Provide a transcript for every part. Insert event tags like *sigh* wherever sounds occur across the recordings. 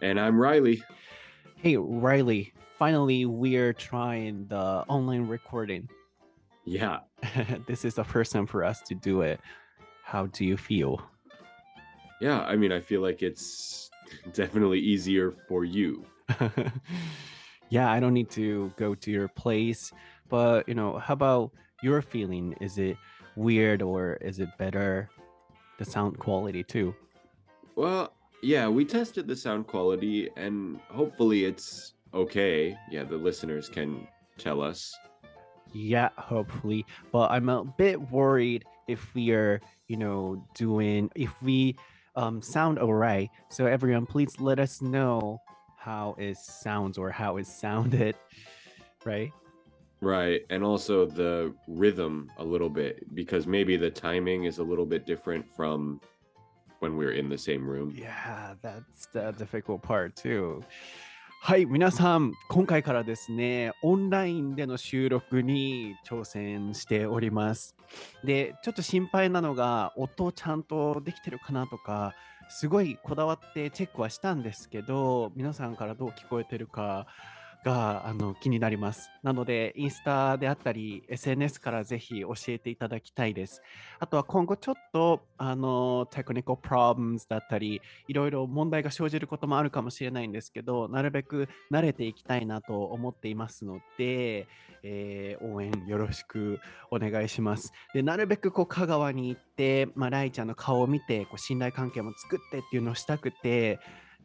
And I'm Reilly. Hey, Reilly. Finally, we're trying the online recording. Yeah. *laughs* this is the first time for us to do it. How do you feel? Yeah, I mean, I feel like it's *laughs* definitely easier for you. *laughs* yeah, I don't need to go to your place. But, you know, how about your feeling? Is it weird or is it better? The sound quality, too. Well, yeah, we tested the sound quality and hopefully it's okay. Yeah, the listeners can tell us. Yeah, hopefully. But I'm a bit worried if we are, you know, doing if we um sound alright. So everyone please let us know how it sounds or how it *laughs* sounded. Right? Right. And also the rhythm a little bit because maybe the timing is a little bit different from when we're in the same room. Yeah, that's the difficult part too. はい、皆さん、今回からですね、オンラインでの収録に挑戦しております。で、ちょっと心配なのが、音ちゃんとできてるかなとか、すごいこだわってチェックはしたんですけど、皆さんからどう聞こえてるかがあの気になります。なので、インスタであったり、SNS からぜひ教えていただきたいです。あとは今後ちょっと、あの、テクニカルプロブムだったり、いろいろ問題が生じることもあるかもしれないんですけど、なるべく慣れていきたいなと思っていますので、えー応援よろしくお願いします。で、なるべくこう香川に行って、まあ、ライちゃんの顔を見て、こう信頼関係も作ってっていうのをしたくて、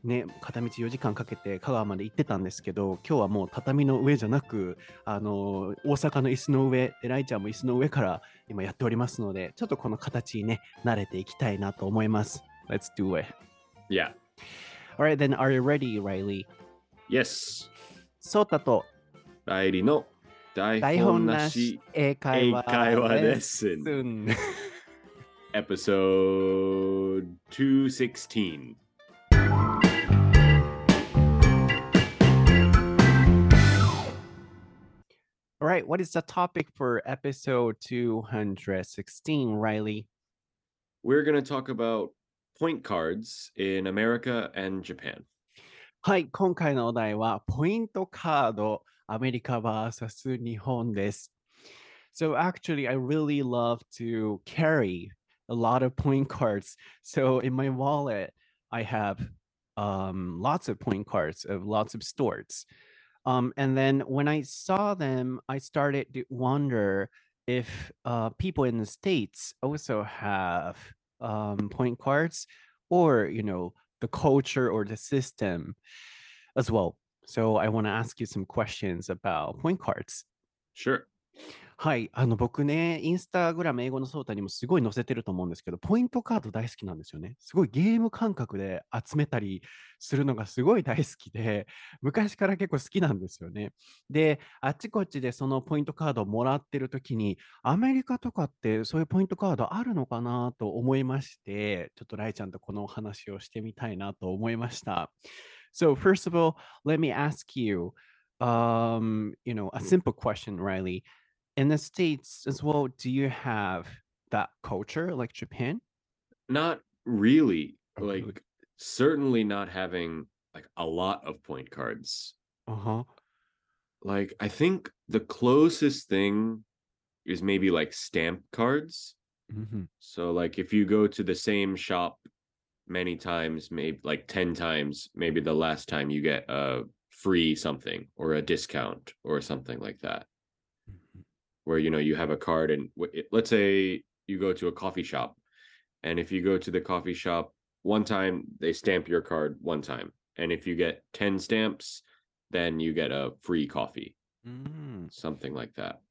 ね、片道4時間かけて香川まで行ってたんですけど、今日はもう畳の上じゃなく、あの、大阪の椅子の上、でライちゃんも椅子の上から今やっておりますので、ちょっとこの形にね、慣れていきたいなと思います。Let's do it. Yeah. Alright, then are you ready, Riley? Yes. ソータとライリの台台本本ななしし英会話レッスンスン episode 216. All right, what is the topic for episode 216, Reilly? We're going to talk about point cards in America and Japan. はい、今回のお題はポイントカードアメリカ vs 日本です。So actually, I really love to carry a lot of point cards. So in my wallet, I have um, lots of point cards of lots of stores. Um, and then when I saw them, I started to wonder if uh, people in the States also have um, point cards or, you know, the culture or the system as well. So I want to ask you some questions about point cards. Sure. はい、あの僕ね、インスタグラム英語のソータにもすごい載せてると思うんですけど、ポイントカード大好きなんですよね。すごいゲーム感覚で集めたりするのがすごい大好きで、昔から結構好きなんですよね。で、あちこちでそのポイントカードをもらってる時に、アメリカとかってそういうポイントカードあるのかなと思いまして、ちょっとライちゃんとこのお話をしてみたいなと思いました。So first of all, let me ask you, um, you know, a simple question, Riley. In the States as well, do you have that culture like Japan? Not really. Like, certainly not having like a lot of point cards. Uh-huh. Like, I think the closest thing is maybe like stamp cards. hmm So, like, if you go to the same shop many times, maybe like 10 times, maybe the last time you get a free something or a discount or something like that, where you know you have a card and let's say you go to a coffee shop, and if you go to the coffee shop one time, they stamp your card one time, and if you get 10 stamps, then you get a free coffee, Mm. something like that.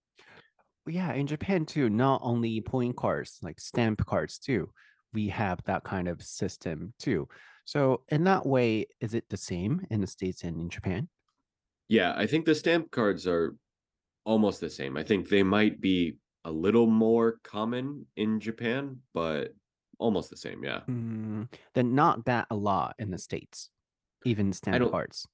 Yeah, in Japan too, not only point cards, like stamp cards too. We have that kind of system too. So in that way, is it the same in the States and in Japan? Yeah, I think the stamp cards are almost the same. I think they might be a little more common in Japan, but almost the same. Yeah. Mm, then not that a lot in the States, even stamp don't- cards.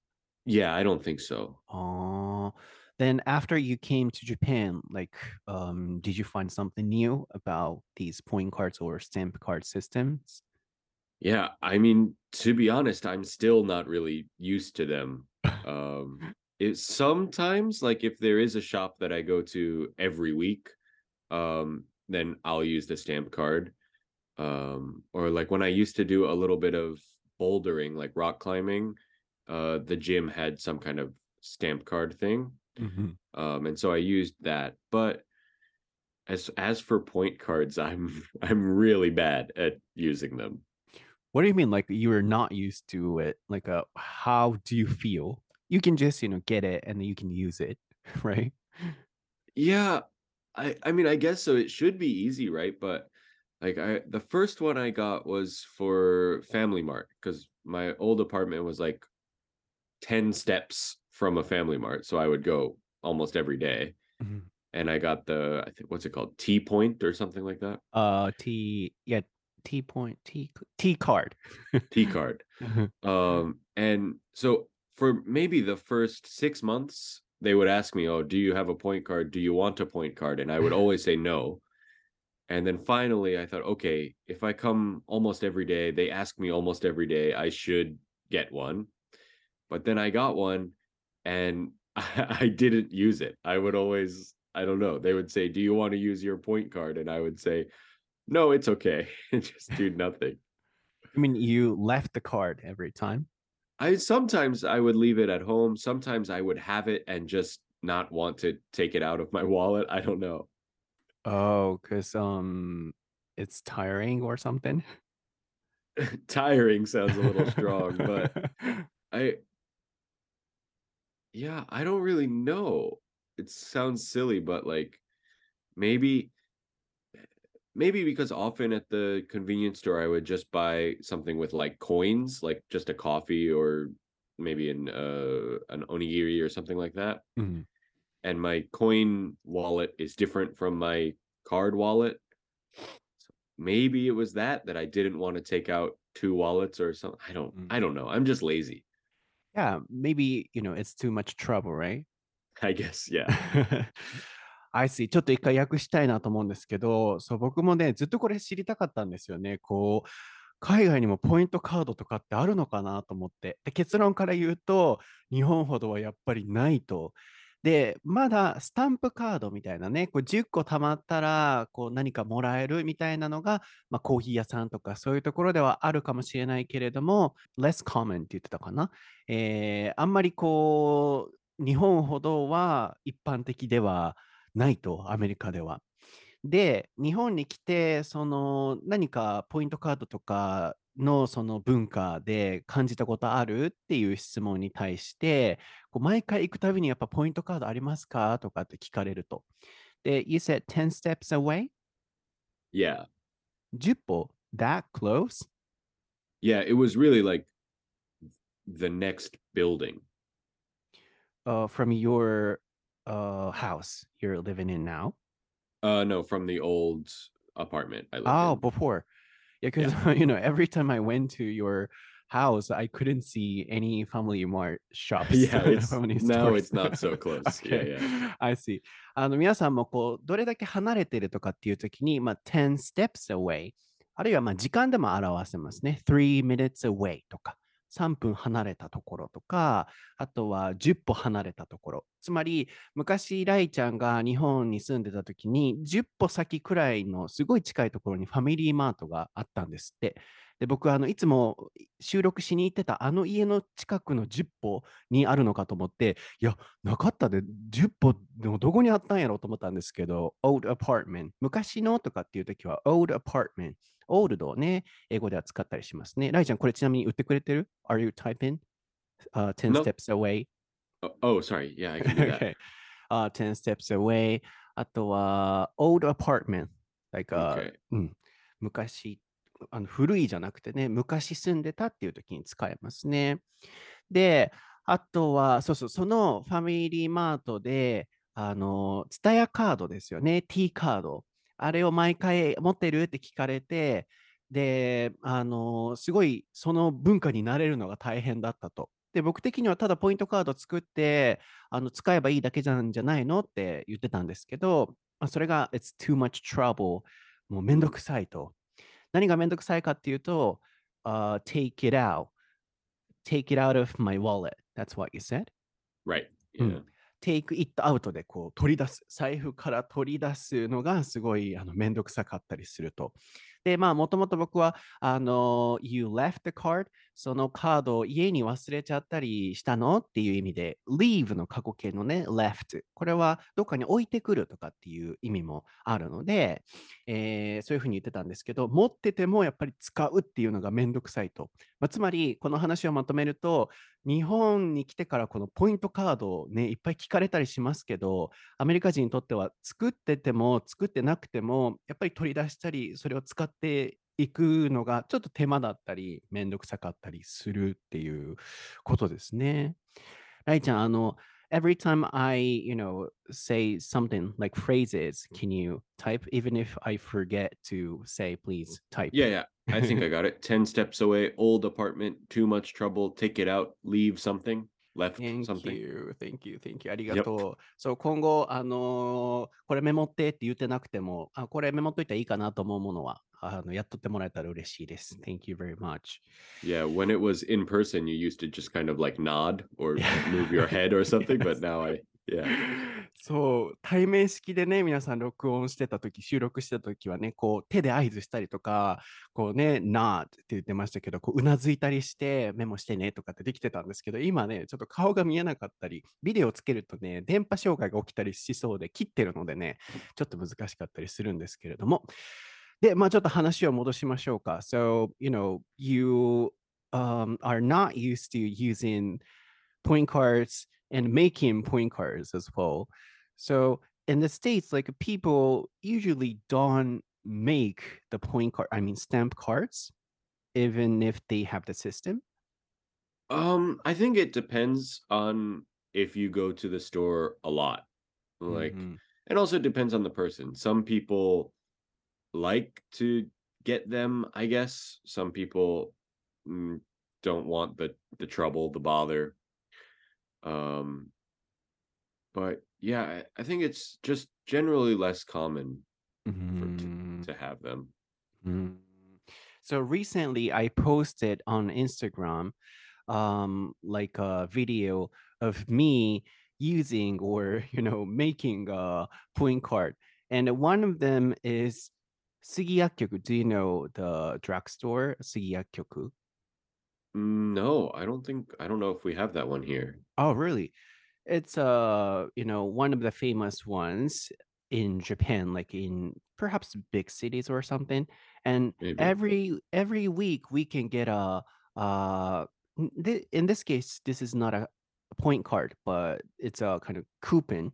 Yeah, I don't think so. Oh, then after you came to Japan, like, um, did you find something new about these point cards or stamp card systems? Yeah, I mean, to be honest, I'm still not really used to them. Um, it's sometimes like if there is a shop that I go to every week, um, then I'll use the stamp card. Um, or like when I used to do a little bit of bouldering, like rock climbing, uh, the gym had some kind of stamp card thing. Mhm. Um, and so I used that. But as as for point cards, *laughs* I'm I'm really bad at using them. What do you mean, like you are not used to it? Like, uh, how do you feel? You can just, you know, get it and then you can use it, *laughs* right? Yeah, I I mean, I guess so. It should be easy, right? But like I the first one I got was for Family Mart because my old apartment was like 10 steps from a Family Mart. So I would go almost every day. Mhm. And I got the I think what's it called? T point or something like that. Uh, T, yeah, T point, T, T card. T card. *laughs* Um, and so for maybe the first six months, they would ask me, Oh, do you have a point card? Do you want a point card? And I would *laughs* always say no. And then finally, I thought, okay, if I come almost every day, they ask me almost every day, I should get one. But then I got one and I, *laughs* I didn't use it. I would always, I don't know, they would say, Do you want to use your point card? And I would say, No, it's okay. *laughs* and just do nothing. I mean, you left the card every time. I sometimes I would leave it at home. Sometimes I would have it and just not want to take it out of my *laughs* wallet. I don't know. Oh, because um, it's tiring or something. *laughs* Tiring sounds a little strong, but *laughs* I yeah, I don't really know. It sounds silly, but like maybe maybe because often at the convenience store I would just buy something with like coins, like just a coffee or maybe an uh an onigiri or something like that. Mhm. And my coin wallet is different from my card wallet. So maybe it was that that I didn't want to take out two wallets or something. I don't Mm. I don't know. I'm just lazy. Yeah, maybe, you know, it's too much trouble, right? I guess, yeah. *laughs* *laughs* I see. ちょっと一回訳したいなと思うんですけど、そう、僕もね、ずっとこれ知りたかったんですよね。こう、海外にもポイントカードとかってあるのかなと思って。で、結論から言うと、日本ほどはやっぱりないと。で、まだスタンプカードみたいなね、こう10個貯まったらこう何かもらえるみたいなのが、まあ、コーヒー屋さんとかそういうところではあるかもしれないけれども、less common って言ってたかな。えーあんまりこう、日本ほどは一般的ではないと、アメリカでは。で、日本に来て、その何かポイントカードとかのその文化で感じたことある？っていう質問に対して、こう毎回行くたびにやっぱポイントカードありますか？とかって聞かれると。で、You said 10 steps away? Yeah. 10歩？That close? Yeah, it was really like the next building. Uh, from your uh house you're living in now? Uh, no, from the old apartment I lived Oh, in. before. Yeah, because Yeah. *laughs* you know, every time I went to your house, I couldn't see any Family Mart *laughs* shops. Yeah, *laughs* Family Mart stores. it's not so close. Okay. Yeah, I see. Ah, あの皆さんもこうどれだけ離れてるとかっていうときに、まあ、10 steps away minutes away とか3分離れたところとかあとは10歩離れたところつまり、昔、ライちゃんが日本に住んでたときに、10歩先くらいのすごい近いところにファミリーマートがあったんですって。で、僕、あのいつも収録しに行ってたあの家の近くの10歩にあるのかと思って、いや、なかったで、10歩でもどこにあったんやろうと思ったんですけど、old apartment。昔のとかっていうときは old apartment。old をね、英語では使ったりしますね。ライちゃん、これちなみに売ってくれてる ?Are you typing?、Uh, 10 No. steps away? Oh, oh, sorry. Yeah, I *laughs* can do that. okay. Uh, 10 steps away. あとは、old apartment. Like, uh. うん、昔、あの古いじゃなくてね、昔住んでたっていう時に使えますね。で、あとは、そうそう、そのファミリーマートで、あの、ツタヤカードですよね、T カード。あれを毎回持ってるって聞かれて、で、あの、すごいその文化になれるのが大変だったと。で、僕的にはただポイントカード作って、あの使えばいいだけじゃんじゃないの？って言ってたんですけど、まあ、それが、It's too much trouble。もうめんどくさいと。何がめんどくさいかっていうと、uh, take it out. Take it out of my wallet. That's what you said? Right. うん Yeah. take it out でこう取り出す。財布から取り出すのがすごいあのめんどくさかったりすると。で、まあ、もともと僕は、あの、you left the card そのカードを家に忘れちゃったりしたの？っていう意味で、leave の過去形のね、left。これはどっかに置いてくるとかっていう意味もあるので、えーそういうふうに言ってたんですけど、持っててもやっぱり使うっていうのがめんどくさいと。まあ、つまり、この話をまとめると、日本に来てからこのポイントカードをね、いっぱい聞かれたりしますけど、アメリカ人にとっては作ってても作ってなくても、やっぱり取り出したり、それを使っていくのがちょっと手間だったり、めんどくさかったりするっていうことですね。ライちゃん、あの、every time I, you know, say something like phrases, can you type even if I forget to say, please type? Yeah, yeah. I think I got it. 10 *laughs* steps away, old apartment, too much trouble, take it out, leave something, left Thank something. you, thank you, thank you. ありがとう。そう、今後、あのーこれメモってって言ってなくても、あ、これメモっといたらいいかなと思うものは、あのやっとってもらえたら嬉しいです。Thank you very much. Yeah, when it was in person, you used to just kind of like nod or *laughs* move your head or something, but Yes. now I, yeah. *laughs* そう、対面式でね、皆さん録音してたとき、収録してたときはね、こう手で合図したりとか、こうね、nod って言ってましたけど、こううなずいたりして、メモしてねとかってできてたんですけど、今ね、ちょっと顔が見えなかったり、ビデオつけるとね、電波障害が起きたりしそうで、切ってるのでね、ちょっと難しかったりするんですけれども。で、まあちょっと話を戻しましょうか。So, you know, you um, are not used to using point cards and making point cards as well. So in the States, like people usually don't make the point card, I mean, stamp cards, even if they have the system. Um, I think it depends on if you go to the store a lot. Like, Mhm. it also depends on the person. Some people like to get them, I guess. Some people mm, don't want the the trouble, the bother. Um, but yeah, I, I think it's just generally less common Mhm. to have them. Mm. So recently, I posted on Instagram, um, like a video of me using or you know making a point card, and one of them is Sugiyakyoku. Do you know the drugstore Sugiyakyoku? Mm, No, I don't think I don't know if we have that one here. Oh, really? It's uh, you know, one of the famous ones in Japan, like in perhaps big cities or something. And Maybe. every every week we can get a uh thi- in this case, this is not a point card, but it's a kind of coupon.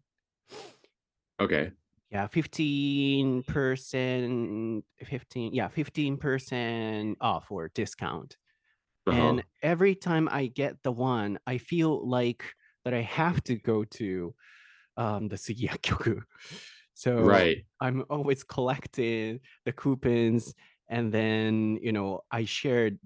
Okay. Yeah, 15%, 15, yeah, 15% off or discount. Uh-huh. And every time I get the one, I feel like that I have to go to um, the Sugiyakyoku. *laughs* So Right. I'm always collecting the coupons, and then you know I shared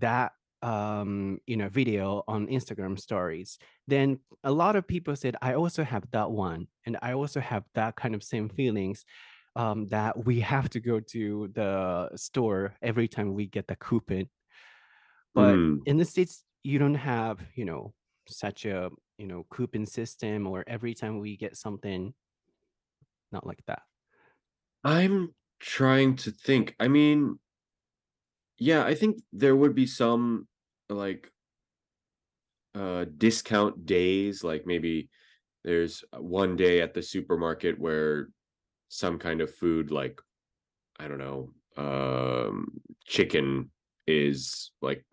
that um, you know video on Instagram stories. Then a lot of people said I also have that one, and I also have that kind of same feelings. Um, that we have to go to the store every time we get the coupon but Mm. in the states you don't have you know such a you know coupon system or every time we get something not like that I'm trying to think. I mean, yeah, I think there would be some like uh discount days, like maybe there's one day at the supermarket where some kind of food like I don't know, um chicken is like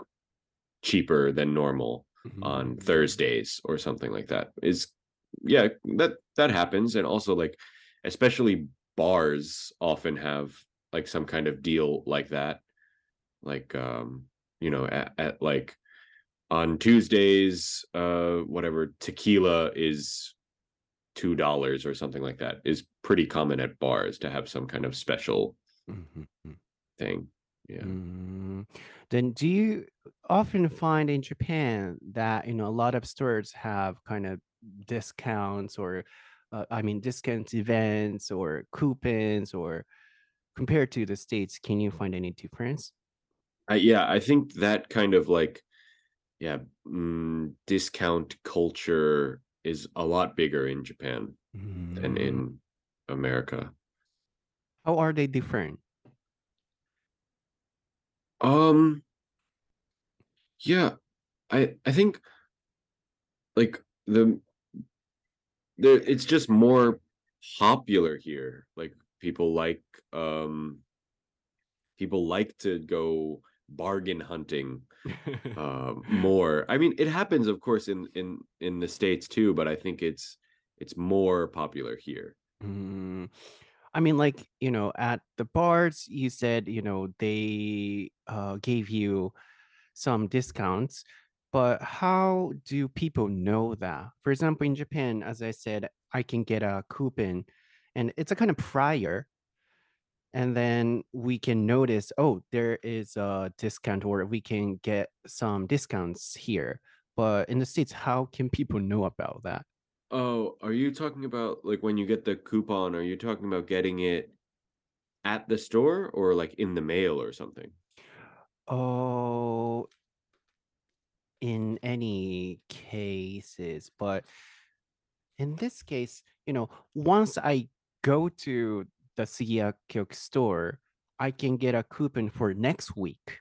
cheaper than normal on Mhm. Thursdays or something like that. Is yeah, that that happens and also like especially bars often have like some kind of deal like that. Like um you know at, at like on Tuesdays uh whatever tequila is two dollars or something like that is pretty common at bars to have some kind of special Mhm, mhm. thing. Yeah. Mm. Then do you often find in Japan that you know a lot of stores have kind of discounts or uh, I mean discount events or coupons or compared to the states can you find any difference? I, yeah, I think that kind of like, yeah, mm, discount culture is a lot bigger in Japan than Mm. in America. How are they different? Um, yeah, I I think like the there it's just more popular here. Like people like um people like to go bargain hunting um *laughs* more. I mean, it happens of course in in in the states too, but I think it's it's more popular here. Mm, I mean, like, you know, at the bars, you said, you know, they uh, gave you some discounts, but how do people know that? For example, in Japan, as I said, I can get a coupon and it's a kind of prior, and then we can notice, oh, there is a discount or we can get some discounts here. But in the States, how can people know about that? Oh, are you talking about like when you get the coupon, are you talking about getting it at the store or like in the mail or something? Oh, in any cases, but in this case, you know, once I go to the Sugiyakyok store, I can get a coupon for next week.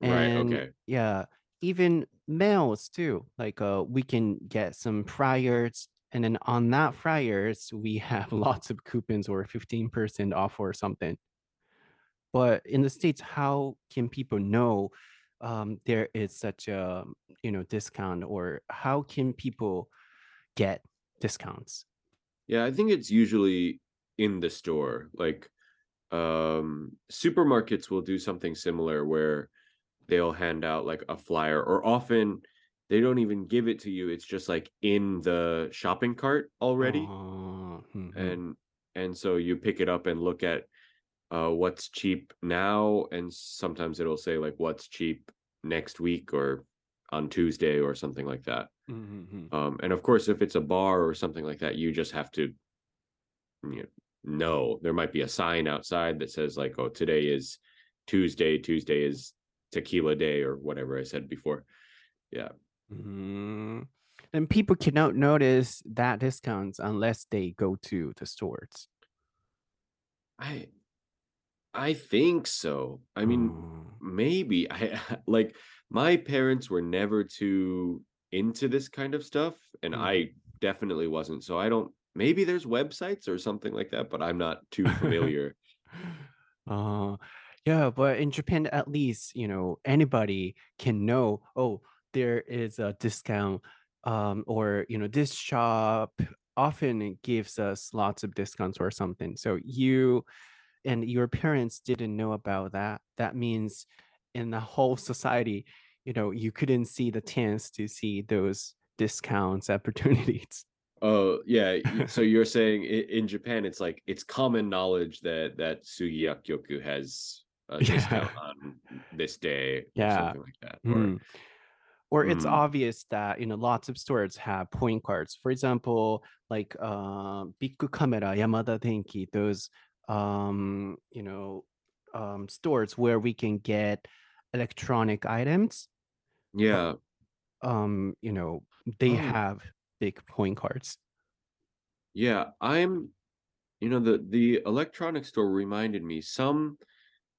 Right, And okay. yeah, even mails too. Like uh we can get some flyers and then on that flyers we have *laughs* lots of coupons or 15% off or something. But in the States, how can people know um, there is such a you know discount or how can people get discounts? Yeah, I think it's usually in the store. Like um supermarkets will do something similar where they'll hand out like a flyer or often they don't even give it to you. It's just like in the shopping cart already. Uh, mhm. And and so you pick it up and look at uh what's cheap now and sometimes it'll say like what's cheap next week or on Tuesday or something like that. Mhm. Um and of course if it's a bar or something like that you just have to you know, know there might be a sign outside that says like oh today is Tuesday, Tuesday is tequila day or whatever I said before. Yeah. Mhm. And people cannot notice that discounts unless they go to the stores. I I think so. I mean Mm. maybe I *laughs* like my parents were never too into this kind of stuff and Mhm. I definitely wasn't. So I don't maybe there's websites or something like that, but I'm not too *laughs* familiar. Uh, yeah, but in Japan, at least, you know, anybody can know, oh, there is a discount, um, or, you know, this shop often gives us lots of discounts or something. So you and your parents didn't know about that. That means in the whole society, you know, you couldn't see the chance to see those discounts *laughs* opportunities. Oh, yeah. So *laughs* you're saying in Japan, it's like it's common knowledge that that Sugiyakyoku has discount Yeah. on this day or Yeah. something like that. Or Mm. or it's mm, obvious that you know lots of stores have point cards for example like uh, Bic Camera Yamada Denki those um you know um stores where we can get electronic items yeah. um you know they Oh, have big point cards yeah. I'm you know the the electronic store reminded me some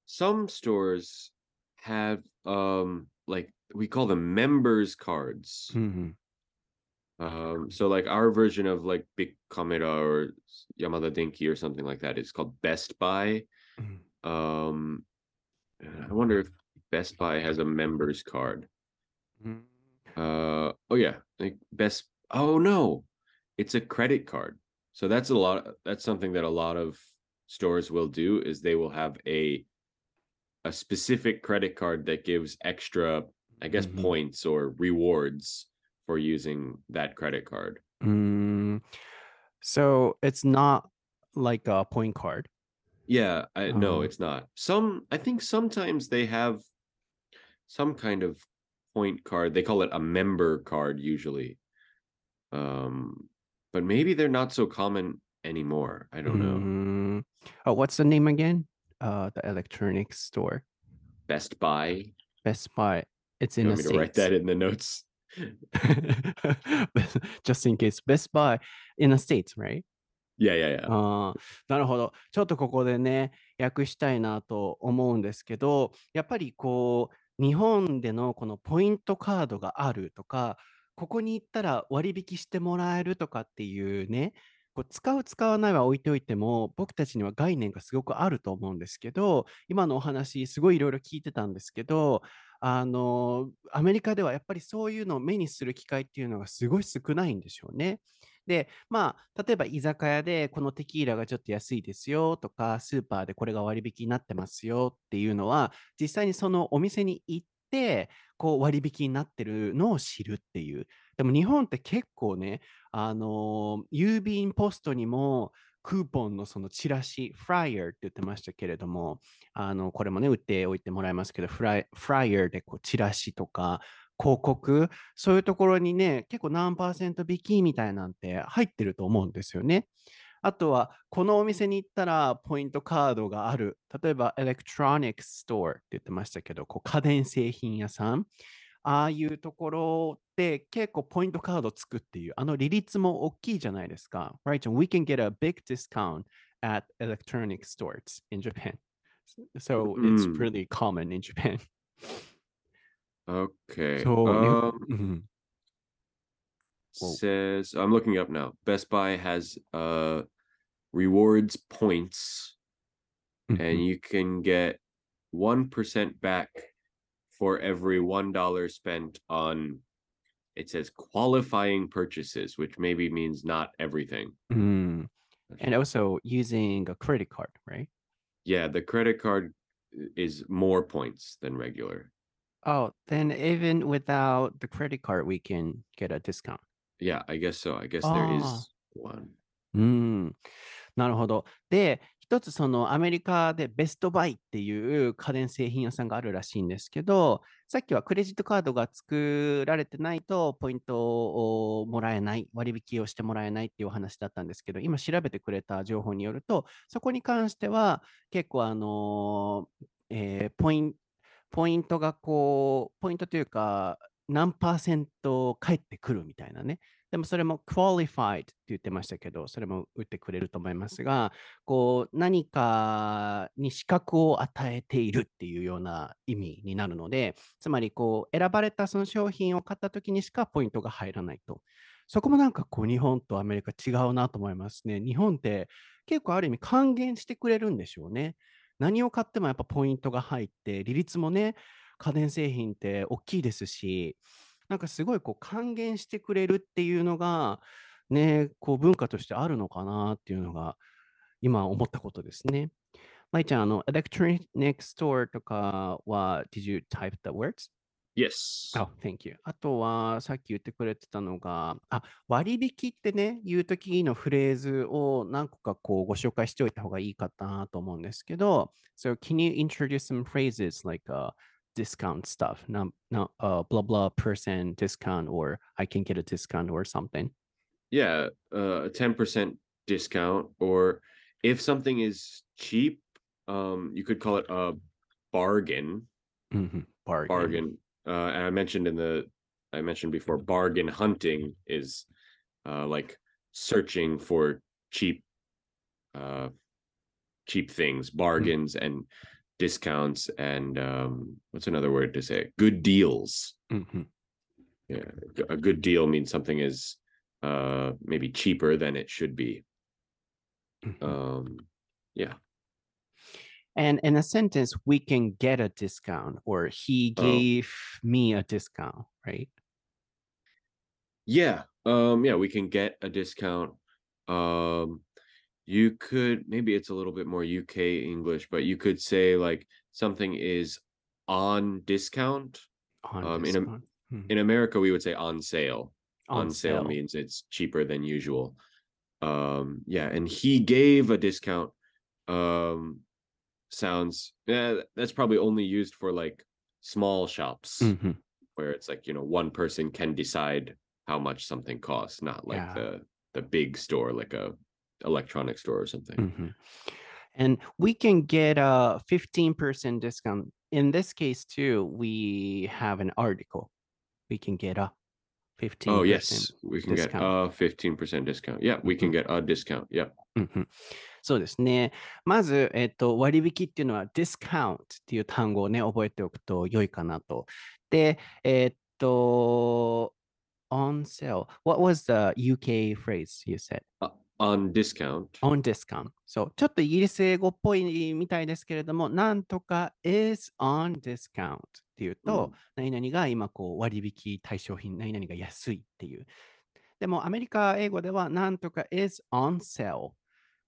some stores have um like we call them members cards. Mhm. Um, so like our version of like Bic Camera or Yamada Denki or something like that is called Best Buy. Mhm. Um, I wonder if Best Buy has a members card. Mhm. Uh, oh yeah, like Best. Oh no, it's a credit card. So that's a lot. That's something that a lot of stores will do is they will have a a specific credit card that gives extra, I guess, Mhm. points or rewards for using that credit card. Mm, so it's not like a point card Yeah, I no, uh, it's not. Some I think sometimes they have some kind of point card. They call it a member card usually. Um, but maybe they're not so common anymore. I don't know. mm, oh what's the name again uh the electronics store Best Buy. Best Buy. It's You in the want me to write that in the notes? Just in case. Best Buy in the States, right? Yeah, yeah, yeah. あーなるほど。ちょっとここでね、訳したいなと思うんですけど、やっぱりこう、日本でのこのポイントカードがあるとか、ここに行ったら割引してもらえるとかっていうね、こう使う使わないは置いておいても、僕たちには概念がすごくあると思うんですけど、今のお話、すごいいろいろ聞いてたんですけど、あの、アメリカではやっぱりそういうのを目にする機会っていうのがすごい少ないんでしょうね。で、まあ、例えば居酒屋でこのテキーラがちょっと安いですよとか、スーパーでこれが割引になってますよっていうのは、実際にそのお店に行って、こう割引になってるのを知るっていう。でも日本って結構ね、あの郵便ポストにもクーポンのそのチラシ、フライヤーって言ってましたけれども、あのこれもね、売っておいてもらいますけど、フライフライヤーでこうチラシとか、広告、そういうところにね、結構何パーセント引きみたいなんて入ってると思うんですよね。あとは、このお店に行ったらポイントカードがある。例えば、エレクトロニックストアって言ってましたけど、こう家電製品屋さん。ああいうところで結構ポイントカードつくっていう、あの利率も大きいじゃないですか。Right? We can get a big discount at electronic stores in Japan. *laughs* So it's Mm. really common in Japan. Okay. そう、 Um, *laughs* うん、Whoa. says I'm looking up now. Best Buy has uh rewards points うん and you can get 1% back for every $1 spent on it says qualifying purchases, which maybe means not everything. うん。And also using a credit card, right? Yeah, the credit card is more points than regular. Oh, then even without the credit card, we can get a discount. Yeah, I guess so. I guess there Ah. is one. うん。なるほど。で、 一つそのアメリカでベストバイっていう家電製品屋さんがあるらしいんですけど、さっきはクレジットカードが作られてないとポイントをもらえない、割引をしてもらえないっていうお話だったんですけど、今調べてくれた情報によると、そこに関しては結構あの、えーポインポイントがこう、ポイントというか、何パーセント返ってくるみたいなね。でもそれも qualified って言ってましたけど、それも打ってくれると思いますが、こう何かに資格を与えているっていうような意味になるので、つまりこう選ばれたその商品を買った時にしかポイントが入らないと。そこもなんかこう日本とアメリカ違うなと思いますね。日本って結構ある意味還元してくれるんでしょうね。何を買ってもやっぱポイントが入って、利率もね、家電製品って大きいですし、なんかすごいこう還元してくれるっていうのが、ね、こう文化としてあるのかなっていうのが、今思ったことですね。まいちゃん、あの、electronic store とかは、did you type the words? Yes. Oh, thank you. あとは、さっき言ってくれてたのが、あ、割引ってね、言うときのフレーズを何個かこうご紹介しておいた方がいいかなと思うんですけど、So, can you introduce some phrases like、uh, discount stuff, not not uh, blah blah percent discount, or I can get a discount or something. Yeah, uh, a ten percent discount, or if something is cheap, um, you could call it a bargain. Mm-hmm. Bargain. Bargain. Uh, and I mentioned in the I mentioned before, mm-hmm. bargain hunting is uh, like searching for cheap, uh, cheap things, mm. bargains, mm-hmm. and discounts and um, what's another word to say? Good deals. Mm-hmm. Yeah, a good deal means something is uh, maybe cheaper than it should be. Mm-hmm. Um, yeah. And in a sentence, we can get a discount, or he oh. gave oh. me a discount, right? Yeah, um, yeah, we can get a discount. Um, you could maybe it's a little bit more UK English, but you could say like something is on discount. On Um, in. Mhm. In America we would say on sale. On, sale. means it's cheaper than usual. Um yeah, and he gave a discount. Um sounds yeah, that's probably only used for like small shops Mhm. where it's like, you know, one person can decide how much something costs, not like Yeah. the the big store like a electronic store or something. Mhm. And we can get a 15% discount in this case too, we have an article. We can get a 15% Oh yes, we can get discount. a fifteen percent discount. Yeah, we can Mhm. get a discount. Yeah. うんうんそうですね。まず、えっと、割引っていうのは discount っていう単語をね、覚えておくと良いかなと。で、えっと、on sale. What was the UK phrase you said? Uh, on discount. on discount. そう、ちょっとイギリス英語っぽいみたいですけれども、なんとか is on discount っていうと、何々が今こう割引対象品、何々が安いっていう。でもアメリカ英語ではなんとか is on sale。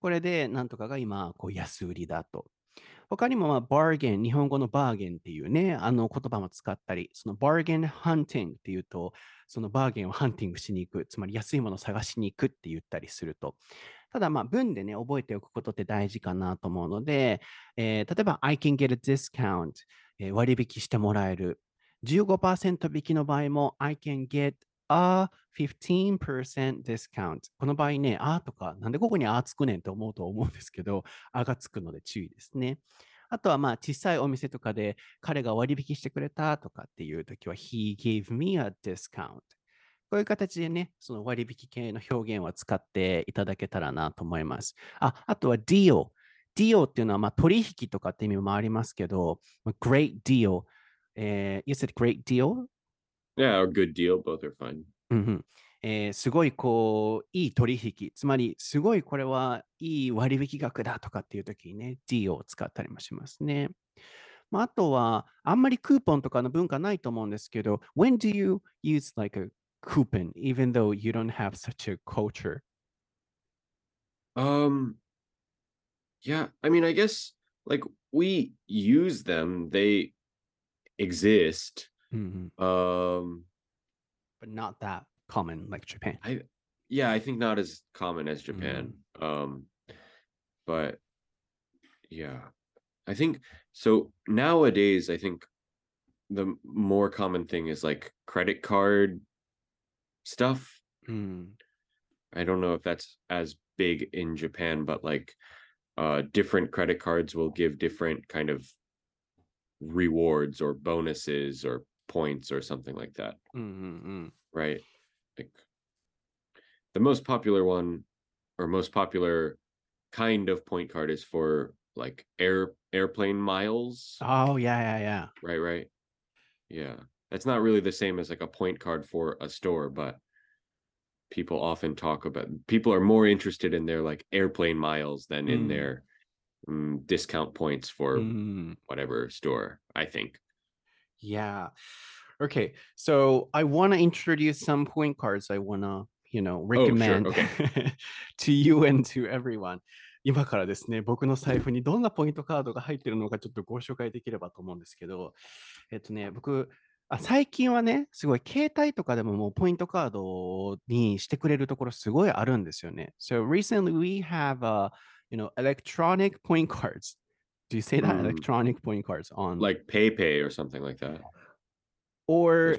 これでなんとかが今こう安売りだと。他にも、まあ、bargain、日本語のバーゲンっていうね、あの言葉も使ったり、その bargain hunting っていうと、そのバーゲンをハンティングしに行く、つまり安いものを探しに行くって言ったりすると。ただ、まあ、文でね、覚えておくことって大事かなと思うので、えー例えば、I can get a discount、えー割引してもらえる。15%引きの場合も、I can get a 15% discount。この場合ね、あとか、なんでここにあつくねんと思うと思うんですけど、あがつくので注意ですね。あとは、まあ、小さいお店とかで彼が割引してくれたとかっていうときは、He gave me a discount。こういう形でね、その割引系の表現を使っていただけたらなと思います。あ、あとは deal。deal っていうのは、まあ、取引とかって意味もありますけど、まあ great deal。えー、you said great deal? Yeah, a good deal. Both are fine. うんうんえーすごいこう、いい取引、つまりすごいこれはいい割引額だとかっていう時にね、D を使ったりもしますね。まあ、あとは、あんまりクーポンとかの文化ないと思うんですけど、When do you use like a coupon, even though you don't have such a culture? Um, yeah, I mean, I guess like we use them, they exist. Mm-hmm. Um, but not that common like Japan. I yeah, I think not as common as Japan. Mm-hmm. Um, but yeah, I think so. Nowadays, I think the more common thing is like credit card stuff. Mm. I don't know if that's as big in Japan, but like uh, different credit cards will give different kind of rewards or bonuses or points or something like that. Mm-hmm. Mm. Right. Like the most popular one or most popular kind of point card is for like air airplane miles. Oh yeah, yeah, yeah. Right, right. Yeah. That's not really the same as like a point card for a store, but people often talk about people are more interested in their like airplane miles than mm. in their mm, discount points for mm. whatever store, I think. Yeah. Okay. So I want to introduce some point cards I want to, you know, recommend to you and to everyone. 今からですね、僕の財布にどんなポイントカードが入ってるのかちょっとご紹介できればと思うんですけど、えっとね、僕、あ最近はね、すごい携帯とかでももうポイントカードにしてくれるところすごいあるんですよね。So recently we have, uh, you know, electronic point cards. Do you say that? Mm. Electronic point cards on Like PayPay or something like that. or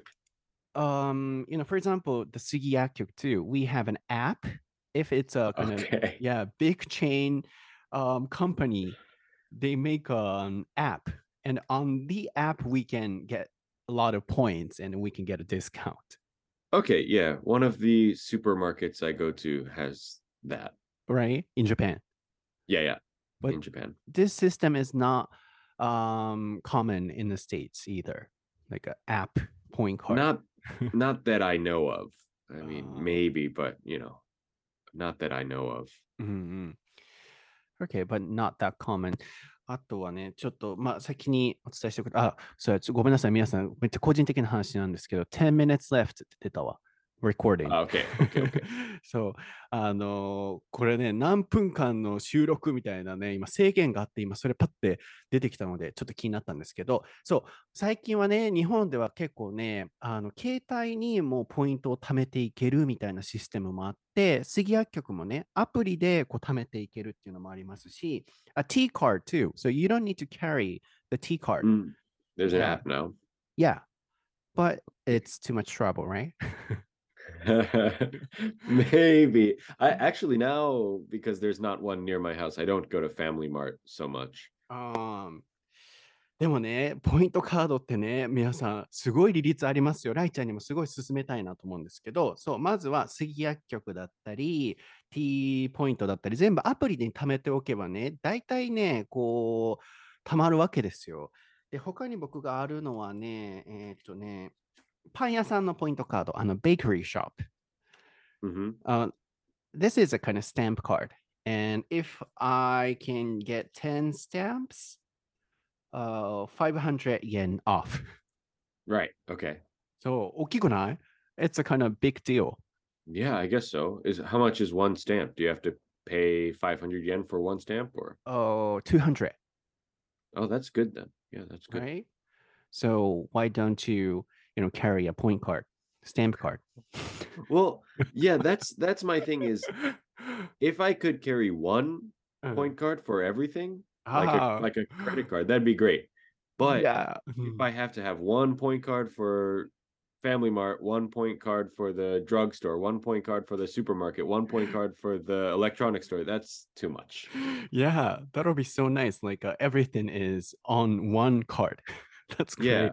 um you know for example the Sugiyakyuk too we have an app if it's a kind of *laughs* yeah big chain um company they make an app and on the app we can get a lot of points and we can get a discount Okay, yeah. One of the supermarkets I go to has that. right in Japan Yeah, yeah But- in Japan. this system is not um common in the states either like an app point card Not *laughs* not that I know of. I mean, Ah. maybe, but you know, not that I know of. うんうん。Okay, but not that common. あとはね、ちょっと、まあ、先にお伝えしておくあ、そうや、ちょごめんなさい、皆さん、めっちゃ個人的な話なんですけど、10 minutes left って出たわ。 Recording. Ah, okay, okay, okay. *laughs* そう、あのーこれね、何分間の収録みたいなね、今制限があって、今それパッて出てきたので、ちょっと気になったんですけど、そう、最近はね、日本では結構ね、あの、携帯にもうポイントを貯めていけるみたいなシステムもあって、杉薬局もね、アプリでこう貯めていけるっていうのもありますし、a T card too. So you don't need to carry the T card. Mm, There's an app now. Yeah. But it's too much trouble, right? *laughs* *laughs* Maybe. I actually now because there's not one near my house, I don't go to Family Mart so much. Um, でもね、ポイントカードってね、皆さん、すごい利率ありますよ。ライちゃんにもすごい勧めたいなと思うんですけど、そう、まずは杉薬局だったり、T ポイントだったり、全部アプリで貯めておけばね、大体ね、こう、貯まるわけですよ。で、他に僕があるのはね、えーっとね、パン屋さんのポイントカード、あの、bakery shop. Mm-hmm. Uh, this is a kind of stamp card. And if I can get 10 stamps, uh, 500 yen off. Right. Okay. So, 大きくない It's a kind of big deal. Yeah, I guess so. Is how much is one stamp? Do you have to pay 500 yen for one stamp or? Oh, 200. Oh, that's good then. Yeah, that's good. Right. So, why don't you you know, carry a point card, stamp card? Well, yeah, that's *laughs* that's my thing is if I could carry one Uh, point card for everything, like a, ah, like a credit card, that'd be great. But yeah. if I have to have one point card for Family Mart, one point card for the drugstore, one point card for the supermarket, one point card for the electronics store, that's too much. *gasps* yeah, that'll be so nice. Like uh, everything is on one card. *laughs* That's great. Yeah,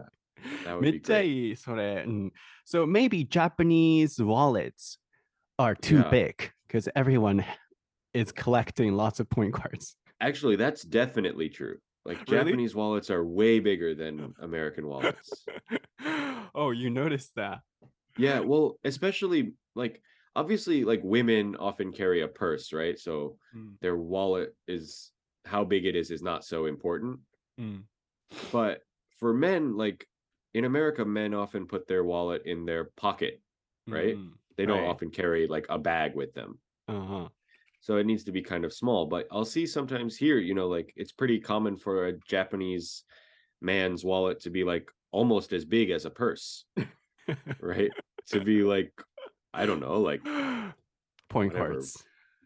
め be っちゃ great. いい、それ。うん。So maybe Japanese wallets are too Yeah. big because everyone is collecting lots of point cards. Actually, that's definitely true. Like Really? Japanese wallets are way bigger than *laughs* American wallets. oh, you noticed that. Yeah, well, especially like obviously like women often carry a purse, right? So Mm, their wallet is how big it is is not so important. mm, But for men, like in America, men often put their wallet in their pocket. Right. mm. They don't Right. often carry like a bag with them. Uh-huh. So it needs to be kind of small. But I'll see sometimes here, you know, like it's pretty common for a Japanese man's wallet to be like almost as big as a purse, *laughs* right? to be like, I don't know, like point whatever. cards.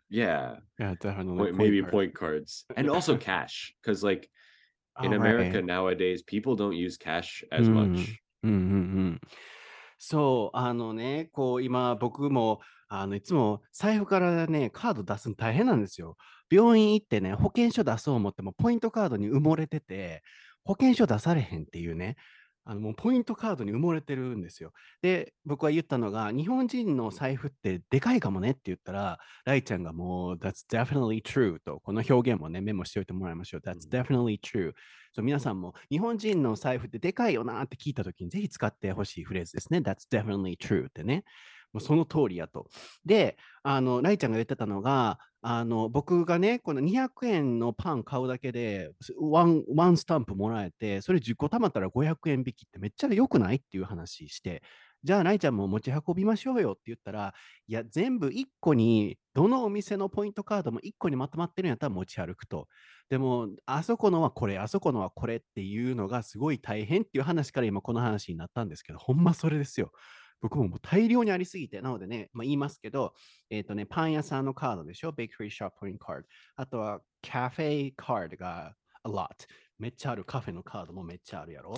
yeah, Yeah, definitely. point, maybe card. point cards and also cash because like in Oh, America right. nowadays people don't use cash as Mm. much. うんうんうん。そう、あのね、こう今僕もあのいつも財布からね、カード出すの大変なんですよ。病院行ってね、保険証出そう思ってもポイントカードに埋もれてて、保険証出されへんっていうね、あのもうポイントカードに埋もれてるんですよ。で、僕は言ったのが、日本人の財布ってでかいかもねって言ったら、ライちゃんがもう、That's definitely true と、この表現もね、メモしておいてもらいましょう。That's うん definitely true. そう皆さんも日本人の財布ってでかいよなって聞いたときにぜひ使ってほしいフレーズですね。That's definitely true ってね。もうその通りやと。で、あの、ライちゃんが言ってたのが、あの、僕がね、この200円のパン買うだけで、ワン、ワンスタンプもらえて、それ10個貯まったら500円引きってめっちゃ良くない？っていう話して、じゃあ、ライちゃんも持ち運びましょうよって言ったら、いや、全部1個に、どのお店のポイントカードも1個にまとまってるんやったら持ち歩くと。でも、あそこのはこれ、あそこのはこれっていうのがすごい大変っていう話から今この話になったんですけど、ほんまそれですよ。僕ももう大量にありすぎて、なのでね、まあ、言いますけど、えっ、とね、パン屋さんのカードでしょ、ベーカリーショッイントカード。あとはカフェカードが a lot。めっちゃある、カフェのカードもめっちゃあるやろ？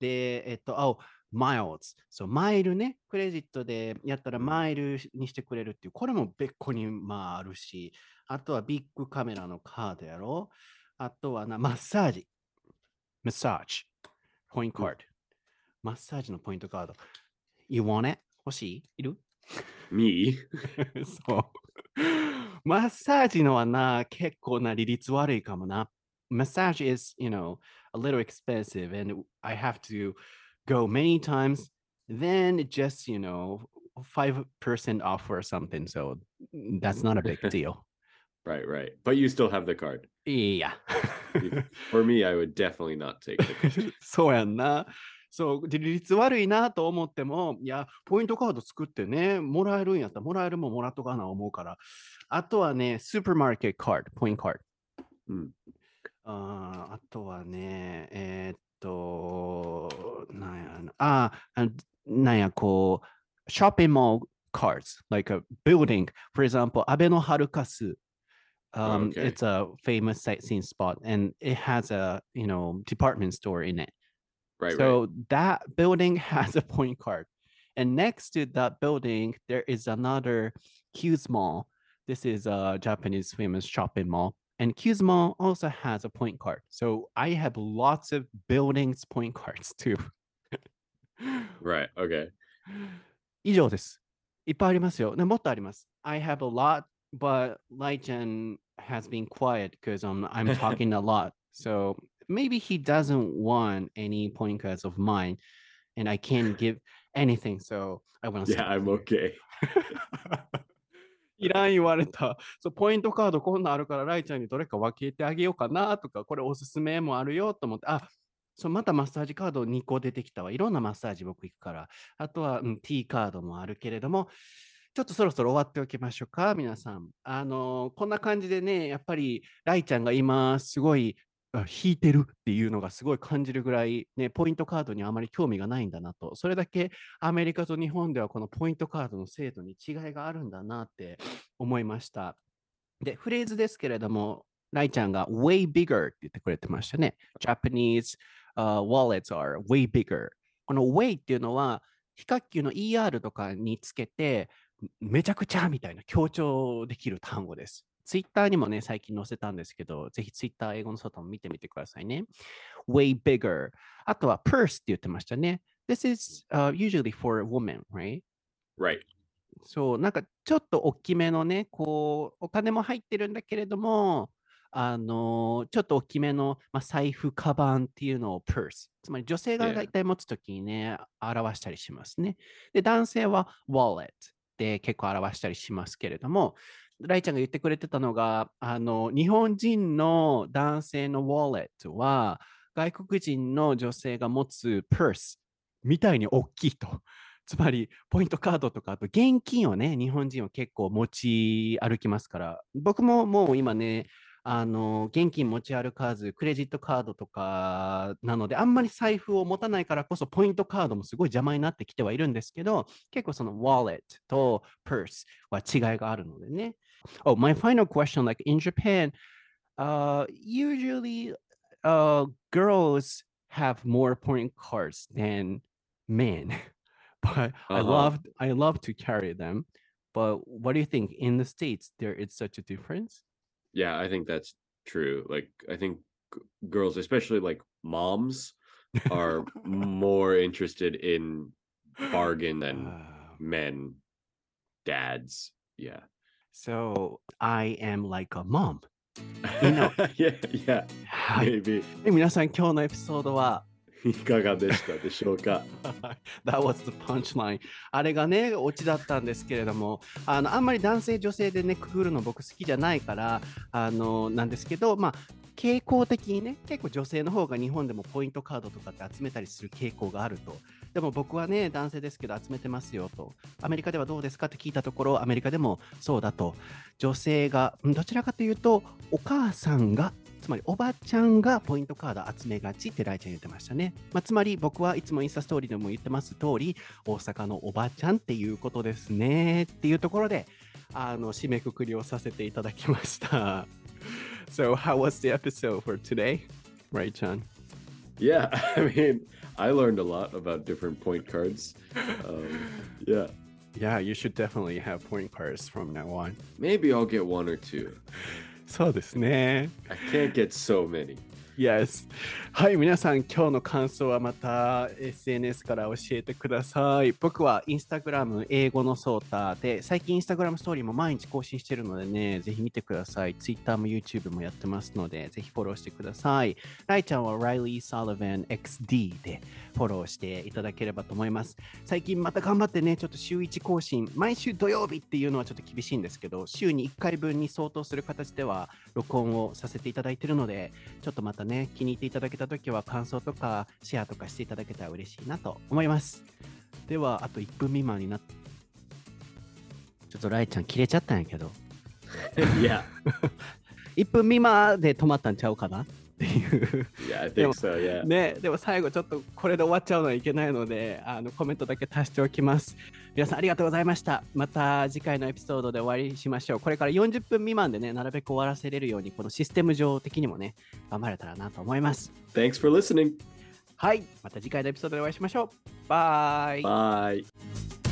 で、えっ、と、あ、miles。そう、マイルね、クレジットでやったらうんマイルにしてくれるっていう、これも別個にまああるし、あとはビッグカメラのカードやろ？あとはな、マッサージ。マッサージ。ポイントカード。マッサージのポイントカード。You want it? 欲しいいる Me? *laughs* そう。マッサージのはな、結構な利率悪いかもな。Massage *laughs* is, you know, a little expensive and I have to go many times. Then just, you know, 5% off or something. So that's not a big *laughs* deal. Right, right. But you still have the card. いや。 For me, I would definitely not take the card. そうやんな。 そう、で利率悪いなと思っても、いや、ポイントカード作ってね、もらえるんやったら、もらえるもんもらっとかな思うから。あとはね、スーパーマーケットカード、ポイントカード。うんあーあとはね、えーっと、なんやな、あなんや、こう、ショッピングモール cards, like a building. For example, アベノハルカス Um, okay. It's a famous sightseeing spot and it has a, you know, department store in it. Right, right. so that building *laughs* has a point card. And next to that building, there is another Hughes Mall. This is a Japanese famous shopping mall. And Cusmo also has a point card. So I have lots of buildings point cards too. Right. Okay. *laughs* 以上です。いっぱいありますよ。ね、もっとあります。I have a lot, but Lai-chan has been quiet because um, I'm talking a lot. *laughs* So maybe he doesn't want any point cards of mine and I can't *laughs* give anything. So I want to Yeah, I'm okay. *laughs* いらん言われた。そう、ポイントカードこんなんあるから、ライちゃんにどれか分けてあげようかなとか、これおすすめもあるよと思って、あ、そう、またマッサージカード2個出てきたわ。いろんなマッサージ僕行くから。あとは、うん、T カードもあるけれども、ちょっとそろそろ終わっておきましょうか、皆さん。あのーこんな感じでね、やっぱり、ライちゃんが今、すごい、あ引いてるっていうのがすごい感じるぐらい、ね、ポイントカードにあまり興味がないんだなと。それだけアメリカと日本ではこのポイントカードの制度に違いがあるんだなって思いました。で、フレーズですけれども、ライちゃんが way bigger って言ってくれてましたね。Japanese、uh, wallets are way bigger。この way っていうのは、非角球の ER とかにつけて、めちゃくちゃみたいな強調できる単語です。ツイッターにもね、最近載せたんですけど、ぜひツイッター英語の外も見てみてくださいね。way bigger。あとは purse って言ってましたね。This is、uh, usually for women, right? Right. そう、なんかちょっと大きめのね、こう、お金も入ってるんだけれども、あのーちょっと大きめの、まあ、財布、カバンっていうのを purse。つまり女性が.大体持つときにね、表したりしますね。で、男性は wallet で結構表したりしますけれども、ライちゃんが言ってくれてたのが、あの、日本人の男性のウォレットは、外国人の女性が持つプースみたいに大きいと。つまり、ポイントカードとか、あと現金をね、日本人は結構持ち歩きますから、僕ももう今ね、あの、現金持ち歩かず、クレジットカードとかなので、あんまり財布を持たないからこそ、ポイントカードもすごい邪魔になってきてはいるんですけど、結構その wallet と purse は違いがあるのでね。Oh, my final question, like in Japan, uh, usually uh, girls have more point cards than men, but I Uh-huh. love I love to carry them. But what do you think? In the states, there is such a difference. Yeah, I think that's true. Like, I think g- girls, especially like moms, are *laughs* more interested in bargain than Ah, men, dads. Yeah. so I am like a mom. You know- *laughs* yeah, yeah, はい。 maybe. *laughs* で皆さん、今日のエピソードは いかがでしたでしょうか？*laughs* That was the punchline. あれがね、オチだったんですけれども、あのあんまり男性、女性でね、くぐるの僕好きじゃないから、あのなんですけど、まあ、傾向的にね、結構女性の方が日本でもポイントカードとかって集めたりする傾向があると。でも僕はね、男性ですけど集めてますよと。アメリカではどうですか？って聞いたところ、アメリカでもそうだと。女性が、どちらかというと、お母さんが、つまりおばちゃんがポイントカード集めがちってライちゃん言ってましたね。まあ、つまり僕はいつもインスタストーリーでも言ってます通り、大阪のおばちゃんっていうことですねっていうところで、あの締めくくりをさせていただきました。So, how was the episode for today? Right, Chan? Yeah, I mean, I learned a lot about different point cards. Um, yeah, Yeah, you should definitely have point cards from now on. maybe I'll get one or two. そうですね。I can't get so many. Yes. はい、皆さん、今日の感想はまた SNS から教えてください。僕は Instagram 英語のソータで、最近 Instagram ストーリーも毎日更新してるのでね、ぜひ見てください。Twitter も YouTube もやってますので、ぜひフォローしてください。ライちゃんは Riley Sullivan XD でフォローしていただければと思います。最近また頑張ってね、ちょっと週1更新、毎週土曜日っていうのはちょっと厳しいんですけど、週に1回分に相当する形では録音をさせていただいているので、ちょっとまたね、気に入っていただけたときは感想とかシェアとかしていただけたら嬉しいなと思います。では、あと1分未満になっちょっとライちゃん切れちゃったんやけど、*laughs* yeah, 1 *laughs* 分未満で止まったんちゃうかな？っていう。yeah, I Yeah. think so. Yeah. ね、でも最後ちょっとこれで終わっちゃうのはいけないのであのコメントだけ足しておきます皆さんありがとうございましたまた次回のエピソードで終わりにしましょうこれから40分未満でねなるべく終わらせれるようにこのシステム上的にもね頑張れたらなと思います Thanks for listening. はいまた次回のエピソードでお会いしましょうバイ Bye.